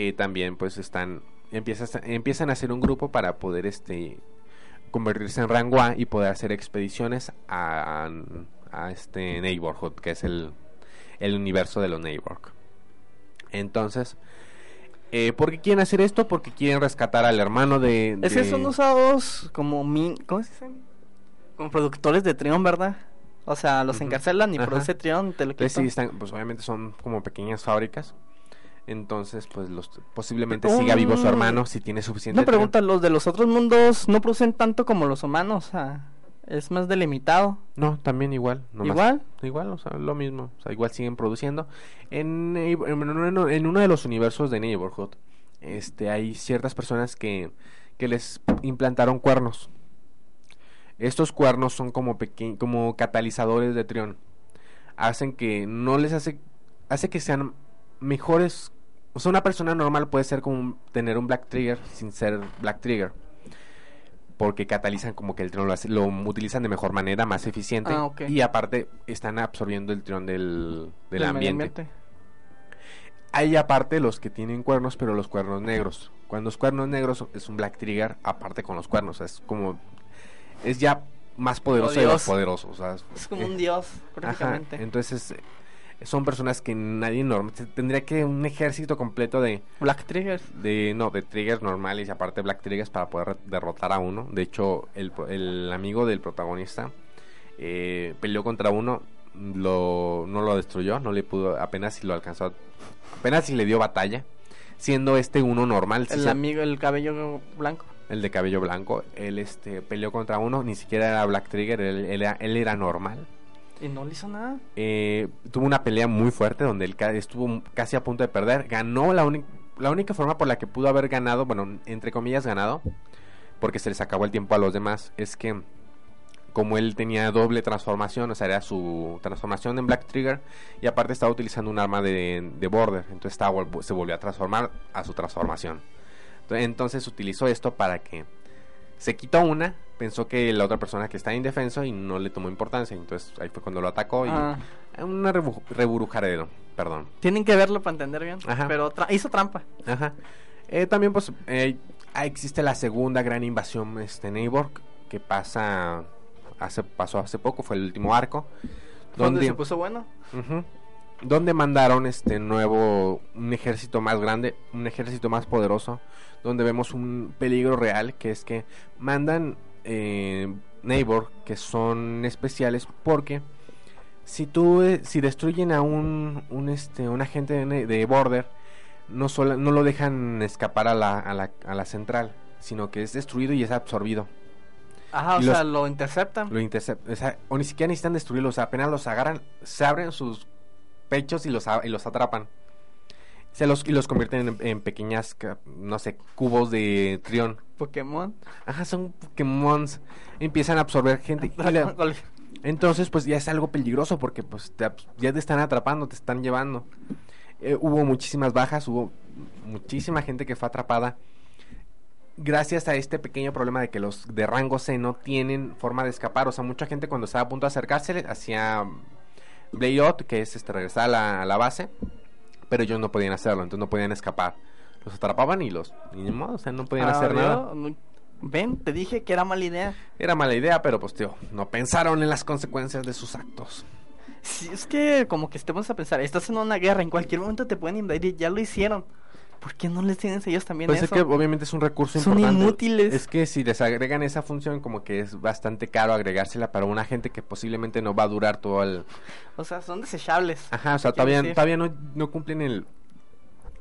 Eh, también, pues, están, empiezas- empiezan a hacer un grupo para poder, este, convertirse en rango A y poder hacer expediciones a, a este neighborhood, que es el, el universo de los neighborhood. Entonces, eh, ¿por qué quieren hacer esto? Porque quieren rescatar al hermano de... Es que son usados como min... ¿Cómo se dicen? Como productores de Trion, ¿verdad? O sea, los encarcelan y Ajá. produce Trion, te lo Entonces, sí, están, pues obviamente son como pequeñas fábricas. Entonces, pues los posiblemente siga vivo su hermano si tiene suficiente Una pregunta. ¿los de los otros mundos no producen tanto como los humanos? O sea, es más delimitado. No, también igual. nomás- ¿Igual? Igual, o sea, lo mismo. O sea, igual siguen produciendo. En, en uno de los universos de Neighborhood, este, hay ciertas personas que, que les implantaron cuernos. Estos cuernos son como peque- como catalizadores de trión. Hacen que no les hace hace que sean mejores. O sea, una persona normal puede ser como un- tener un Black Trigger sin ser Black Trigger. Porque catalizan como que el trión lo, hace- lo utilizan de mejor manera, más eficiente. Ah, ok. Y aparte están absorbiendo el trión del, del medio ambiente. Hay aparte los que tienen cuernos, pero los cuernos negros. Cuando es cuernos negros es un Black Trigger aparte con los cuernos. es como. Es ya más poderoso de los Dios. poderosos. o sea, Es como eh, un dios, Ajá, prácticamente. entonces son personas que nadie normal tendría que un ejército completo de, Black Triggers. de no de triggers normales y aparte black triggers para poder derrotar a uno. De hecho, el, el amigo del protagonista eh, peleó contra uno, lo, no lo destruyó, no le pudo, apenas si lo alcanzó, apenas si le dio batalla, siendo este uno normal, El amigo, el cabello blanco. el de cabello blanco, él este peleó contra uno, ni siquiera era black trigger, él, él era- él era normal. Y no le hizo nada. Eh, tuvo una pelea muy fuerte donde él estuvo casi a punto de perder. Ganó la, la única forma por la que pudo haber ganado, bueno, entre comillas ganado, porque se les acabó el tiempo a los demás, es que como él tenía doble transformación, o sea, era su transformación en Black Trigger y aparte estaba utilizando un arma de, de Border, entonces estaba, se volvió a transformar a su transformación. Ento- Entonces utilizó esto para que se quitó una, pensó que la otra persona que estaba indefenso y no le tomó importancia, entonces ahí fue cuando lo atacó y Ah, un rebu- reburujadero, perdón. tienen que verlo para entender bien. Ajá. Pero tra- hizo trampa. Ajá. Eh, también pues eh, ah, existe la segunda gran invasión este Neighbor que pasa hace pasó hace poco, fue el último arco Donde se puso bueno. Ujú. donde mandaron este nuevo un ejército más grande, un ejército más poderoso, donde vemos un peligro real que es que mandan eh, Neighbor que son especiales porque si tú eh, si destruyen a un, un este un agente de, de border no solo no lo dejan escapar a la, a la, a la central sino que es destruido y es absorbido Ajá, o sea, lo interceptan. lo intercep- o, sea, o ni siquiera necesitan destruirlos, o sea, apenas los agarran, se abren sus pechos y los, y los atrapan. Se los, y los convierten en, en pequeñas, no sé, cubos de trión. Pokémon. Ajá, son Pokémon. Empiezan a absorber gente. entonces, pues ya es algo peligroso porque pues te ya te están atrapando, te están llevando. Eh, hubo muchísimas bajas, hubo muchísima gente que fue atrapada. Gracias a este pequeño problema de que los de rango C no tienen forma de escapar. O sea, mucha gente cuando estaba a punto de acercarse hacía Blade Out, que es este, regresar a la, a la base. Pero ellos no podían hacerlo, entonces no podían escapar. Los atrapaban y los... Y modo, o sea, no podían hacer Ah, nada. yo no- Ven, te dije que era mala idea. Era mala idea, pero pues, tío, no pensaron en las consecuencias de sus actos. Si es que como que estemos a pensar, estás en una guerra, en cualquier momento te pueden invadir, ya lo hicieron. ¿Por qué no les tienen ellos también Pues es eso? que obviamente es un recurso Son importante. inútiles. Es que si les agregan esa función, como que es bastante caro agregársela para una gente que posiblemente no va a durar todo el. O sea, son desechables. Ajá, o sea, todavía, decir. todavía no, no cumplen el.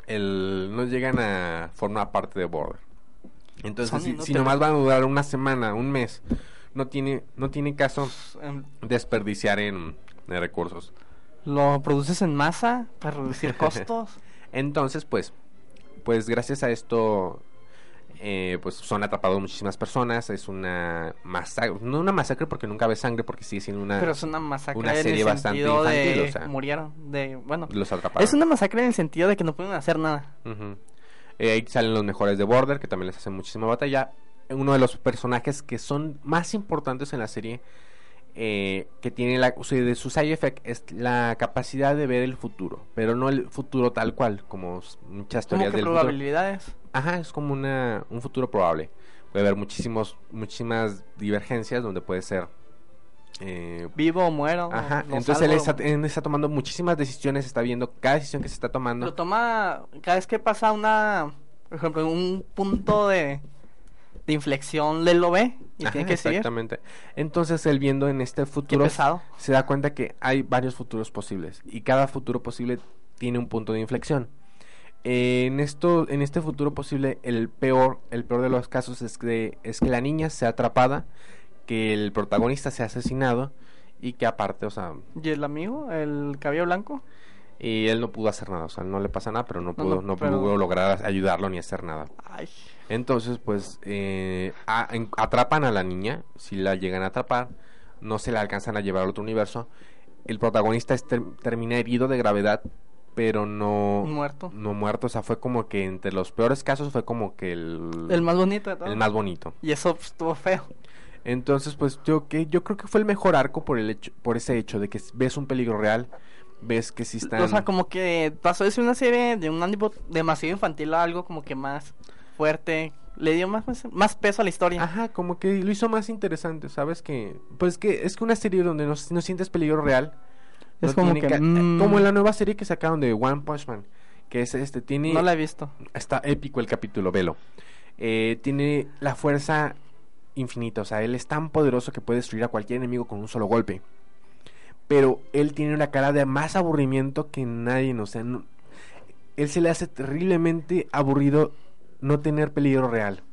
el no llegan a formar parte de Border. Entonces, Son si, si nomás van a durar una semana, un mes, no tiene, no tiene caso Em, desperdiciar en, en recursos. Lo produces en masa para reducir costos. Entonces, pues, pues gracias a esto, eh, pues son atrapados muchísimas personas. Es una masacre, no una masacre porque nunca ves sangre, porque sigue siendo una. Pero es una masacre una serie bastante de infantil, o sea. murieron, de bueno, los atraparon. es una masacre en el sentido de que no pueden hacer nada. Eh, ahí salen los mejores de Border, que también les hacen muchísima batalla. Uno de los personajes que son más importantes en la serie, eh, que tiene la, o sea, de su side effect, es la capacidad de ver el futuro, pero no el futuro tal cual, como muchas teorías del futuro. probabilidades. Ajá, es como una, un futuro probable. Puede haber muchísimos, muchísimas divergencias donde puede ser. eh, Vivo o muero. ajá, entonces él está, él está tomando muchísimas decisiones, está viendo cada decisión que se está tomando. Lo toma cada vez que pasa una, por ejemplo, un punto de, de inflexión, le lo ve y Ajá, tiene que seguir. exactamente. Entonces él viendo en este futuro se da cuenta que hay varios futuros posibles y cada futuro posible tiene un punto de inflexión. Eh, en esto, en este futuro posible, el peor, el peor de los casos es que es que la niña sea atrapada, que el protagonista sea asesinado y que aparte, o sea, ¿Y el amigo, el cabello blanco? y él no pudo hacer nada, o sea, no le pasa nada, pero no No, pudo, no, no, pero- pudo lograr ayudarlo ni hacer nada. Ay, Entonces, pues, eh, a- en- atrapan a la niña, si la llegan a atrapar, no se la alcanzan a llevar al otro universo. El protagonista es ter- termina herido de gravedad, pero no, muerto. no muerto. O sea, fue como que entre los peores casos fue como que el, El más bonito de todos. el más bonito. Y eso pues, estuvo feo. Entonces, pues, yo, que, yo creo que fue el mejor arco por, el hecho, por ese hecho de que ves un peligro real, ves que sí están... O sea, como que pasó de ser una serie de un ánimo demasiado infantil a algo como que más fuerte. Le dio más, más peso a la historia. Ajá, como que lo hizo más interesante, ¿sabes? Que, pues que es que una serie donde no, no sientes peligro real. Es no como que, mm. Como en la nueva serie que sacaron de One Punch Man. Que es este, tiene... No la he visto. Está épico el capítulo, velo. Eh, tiene la fuerza infinita, o sea, él es tan poderoso que puede destruir a cualquier enemigo con un solo golpe. Pero él tiene una cara de más aburrimiento que nadie, o sea, no- él se le hace terriblemente aburrido no tener peligro real.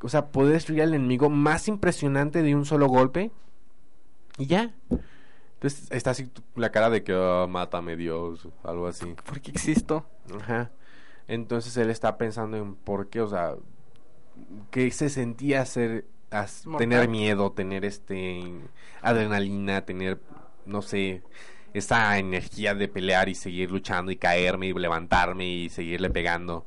O sea, poder destruir al enemigo más impresionante de un solo golpe y ya. Entonces está así la cara de que "Ah, mátame Dios, algo así. Porque existo. Ajá. Entonces él está pensando en por qué, o sea, qué se sentía Mortal. tener miedo, tener este adrenalina, tener, no sé, esa energía de pelear y seguir luchando y caerme y levantarme y seguirle pegando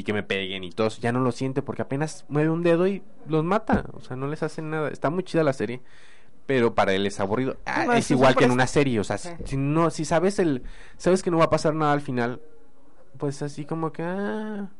y que me peguen y todo. eso. Ya no lo siente porque apenas mueve un dedo y los mata, o sea, no les hace nada. Está muy chida la serie. Pero para él es aburrido. Ah, No, es igual que en una serie, o sea, si no, si sabes el, sabes que no va a pasar nada al final, pues así como que, ah,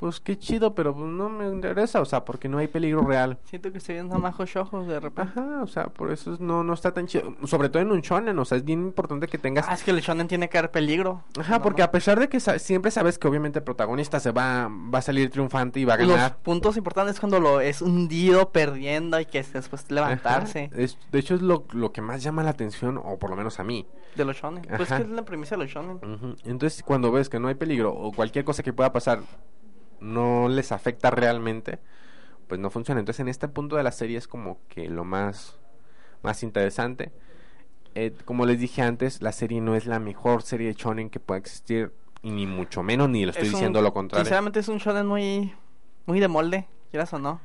pues qué chido, pero pues no me interesa, o sea, porque no hay peligro real. Siento que estoy viendo a Majo Shoujo de repente. Ajá, o sea, por eso es- no, no está tan chido. Sobre todo en un shonen, o sea, es bien importante que tengas... Ah, es que el shonen tiene que haber peligro. Ajá, No, porque no. a pesar de que sa- siempre sabes que obviamente el protagonista se va, va a salir triunfante y va a Los ganar. puntos importantes es cuando lo es hundido, perdiendo y que es después levantarse Ajá, es- de hecho es lo, lo que más llama la atención, o por lo menos a mí. de los shonen. Pues que es la premisa de los shonen. Entonces, cuando ves que no hay peligro o cualquier cosa que pueda pasar no les afecta realmente, pues no funciona. Entonces, en este punto de la serie es como que lo más, más interesante. Eh, como les dije antes, la serie no es la mejor serie de shonen que pueda existir, y ni mucho menos, ni lo estoy Es un- diciendo lo contrario. Sinceramente es un shonen muy, muy de molde, quieras o no.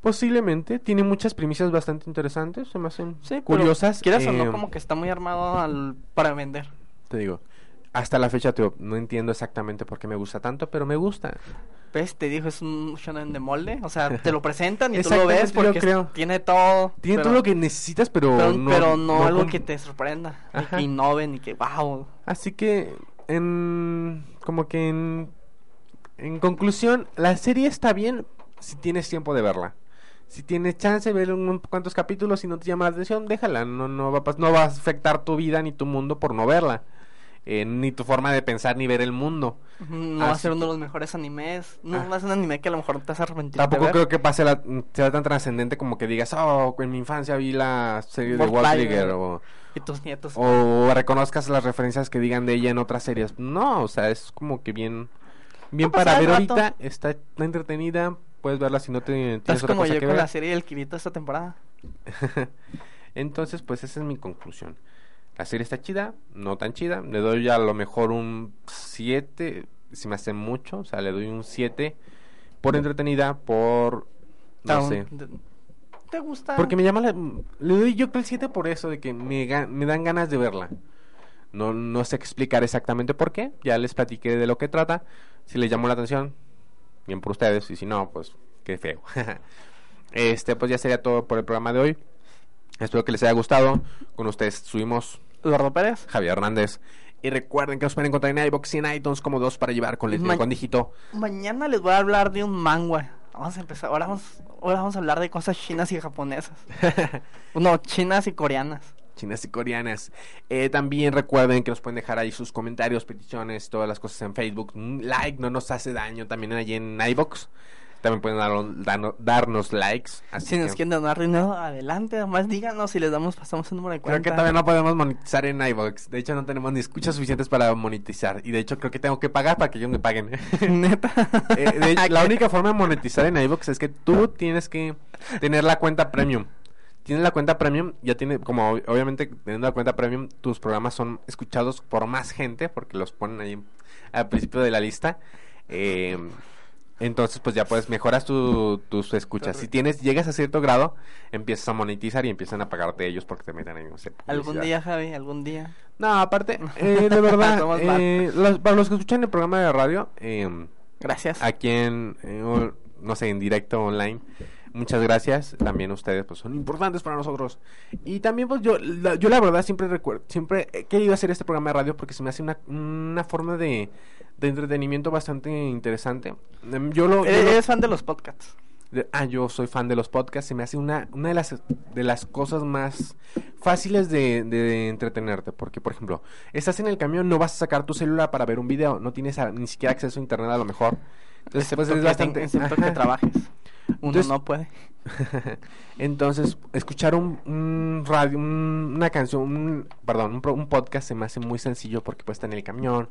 Posiblemente, tiene muchas premisas bastante interesantes, se me hacen Sí, curiosas. Quieras o eh, no, como que está muy armado al, para vender. Te digo, hasta la fecha digo, no entiendo exactamente por qué me gusta tanto, pero me gusta. ¿Ves? Te dijo, es un shonen de molde. O sea, te lo presentan y tú lo ves porque creo. tiene todo. Tiene pero- todo lo que necesitas, pero, pero, no, pero no, algo con- que te sorprenda. Ajá. que innoven y que, wow. Así que, en, como que en, en conclusión, la serie está bien si tienes tiempo de verla. Si tienes chance de ver unos cuantos capítulos y no te llama la atención, déjala. No, no, va, no va a afectar tu vida ni tu mundo por no verla. Eh, ni tu forma de pensar ni ver el mundo. No va a ser uno de los mejores animes. No Ah. va a ser un anime que a lo mejor te vas a arrepentir. de Tampoco ver. creo que pase la, sea tan trascendente como que digas, oh, en mi infancia vi la serie de Tiger. Trigger o, Y tus nietos. o reconozcas las referencias que digan de ella en otras series. No, o sea, es como que bien, bien para ver rato. ahorita, está entretenida, puedes verla si no te tienes Estás otra como cosa yo que con ver. la serie del Kirito esta temporada. Entonces, pues esa es mi conclusión. La serie está chida, no tan chida. Le doy a lo mejor un 7, si me hace mucho. O sea, le doy un 7 por entretenida, por... No sé. ¿Te gusta? Porque me llama la... Le doy yo el 7 por eso, de que me, me dan ganas de verla. No, no sé explicar exactamente por qué. Ya les platiqué de lo que trata. Si les llamó la atención, bien por ustedes. Y si no, pues qué feo. este, pues ya sería todo por el programa de hoy. Espero que les haya gustado. Con ustedes subimos Eduardo Pérez. Javier Hernández. Y recuerden que nos pueden encontrar en iBox y en iTunes como dos para llevar con, Ma- con dígito. Mañana les voy a hablar de un manga. Vamos a empezar. Ahora vamos, ahora vamos a hablar de cosas chinas y japonesas. no, chinas y coreanas. chinas y coreanas. Eh, también recuerden que nos pueden dejar ahí sus comentarios, peticiones, todas las cosas en Facebook. Un like no nos hace daño. También allí en iBox. También pueden dar- dar- darnos likes. Así Si nos que quieren donar dinero, adelante. Además, díganos si les damos, pasamos un número de creo cuenta. que todavía no podemos monetizar en iBox. De hecho, no tenemos ni escuchas suficientes para monetizar. Y de hecho, creo que tengo que pagar para que ellos me paguen. Neta. Eh, de hecho, la única forma de monetizar en iVoox es que tú tienes que tener la cuenta premium. Tienes la cuenta premium, ya tiene, como ob- obviamente teniendo la cuenta premium, tus programas son escuchados por más gente, porque los ponen ahí al principio de la lista. Eh, entonces, pues ya puedes mejoras tu, tus escuchas. Si tienes, llegas a cierto grado, empiezas a monetizar y empiezan a pagarte ellos porque te meten ahí, no sé. algún día, Javi, algún día. No, aparte, eh, de verdad, eh, los- para los que escuchan el programa de radio, eh, Gracias. aquí en, eh, no sé, en directo online, Muchas gracias. También ustedes pues son importantes para nosotros. Y también pues yo la, yo la verdad siempre recuerdo, siempre he querido hacer este programa de radio porque se me hace una, una forma de, de entretenimiento bastante interesante. Em, Yo lo, yo lo- ¿Eres fan de los podcasts? de- ah, yo soy fan de los podcasts. Se me hace una, una de las de las cosas más fáciles de, de entretenerte. Porque, por ejemplo, estás en el camión, no vas a sacar tu celular para ver un video, no tienes a- ni siquiera acceso a internet a lo mejor. Entonces, pues, Excepto, es que, bastante. excepto ajá. que trabajes. Uno Entonces- no puede. Entonces, escuchar un, un radio, un- una canción, un, perdón, un, un podcast se me hace muy sencillo porque puede estar en el camión,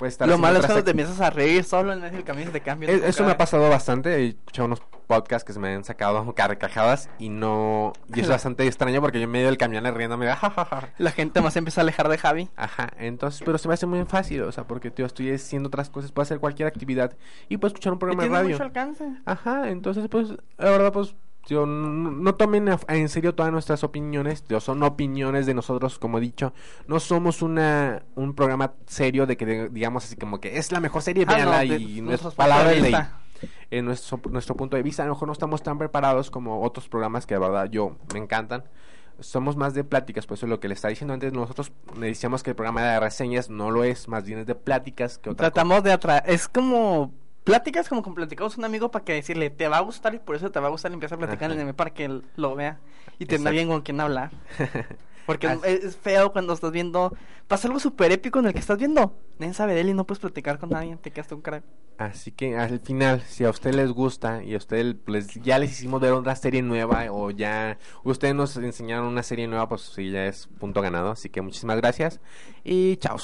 puede estar Lo malo es cuando te empiezas a reír solo en del camino y te cambias. Es- Eso me ha pasado bastante. He escuchado unos podcasts que se me han sacado carcajadas y no. Y es bastante extraño porque yo en medio del camión riéndome. de, "Ja, ja, ja". La gente más empieza a alejar de Javi. Ajá, entonces, pero se me hace muy fácil, o sea, porque tío, estoy haciendo otras cosas, puedo hacer cualquier actividad y puedo escuchar un Y programa de tiene radio. mucho alcance. Ajá, entonces, pues, la verdad, pues, no, no tomen a- en serio todas nuestras opiniones, tío, son opiniones de nosotros, como he dicho, no somos una un programa serio de que de- digamos así como que es la mejor serie, Ah, no, véanla de y nuestras palabras de en nuestro, nuestro punto de vista. A lo mejor no estamos tan preparados como otros programas que de verdad yo me encantan. Somos más de pláticas, pues eso es lo que le estaba diciendo antes. Nosotros le decíamos que el programa de reseñas no lo es, más bien es de pláticas que otra cosa. Tratamos de atraer. Es como. Pláticas como con platicamos un amigo para que decirle te va a gustar y por eso te va a gustar y empieza a platicar en el para que él lo vea y Exacto. alguien con quien hablar. Porque es, feo cuando estás viendo. Pasa algo súper épico en el que estás viendo. Nadie sabe de él y no puedes platicar con nadie. Te quedas un crack. Así que al final, si a usted les gusta y a usted pues, ya les hicimos ver otra serie nueva o ya ustedes nos enseñaron una serie nueva, pues sí, ya es punto ganado. Así que muchísimas gracias y chao.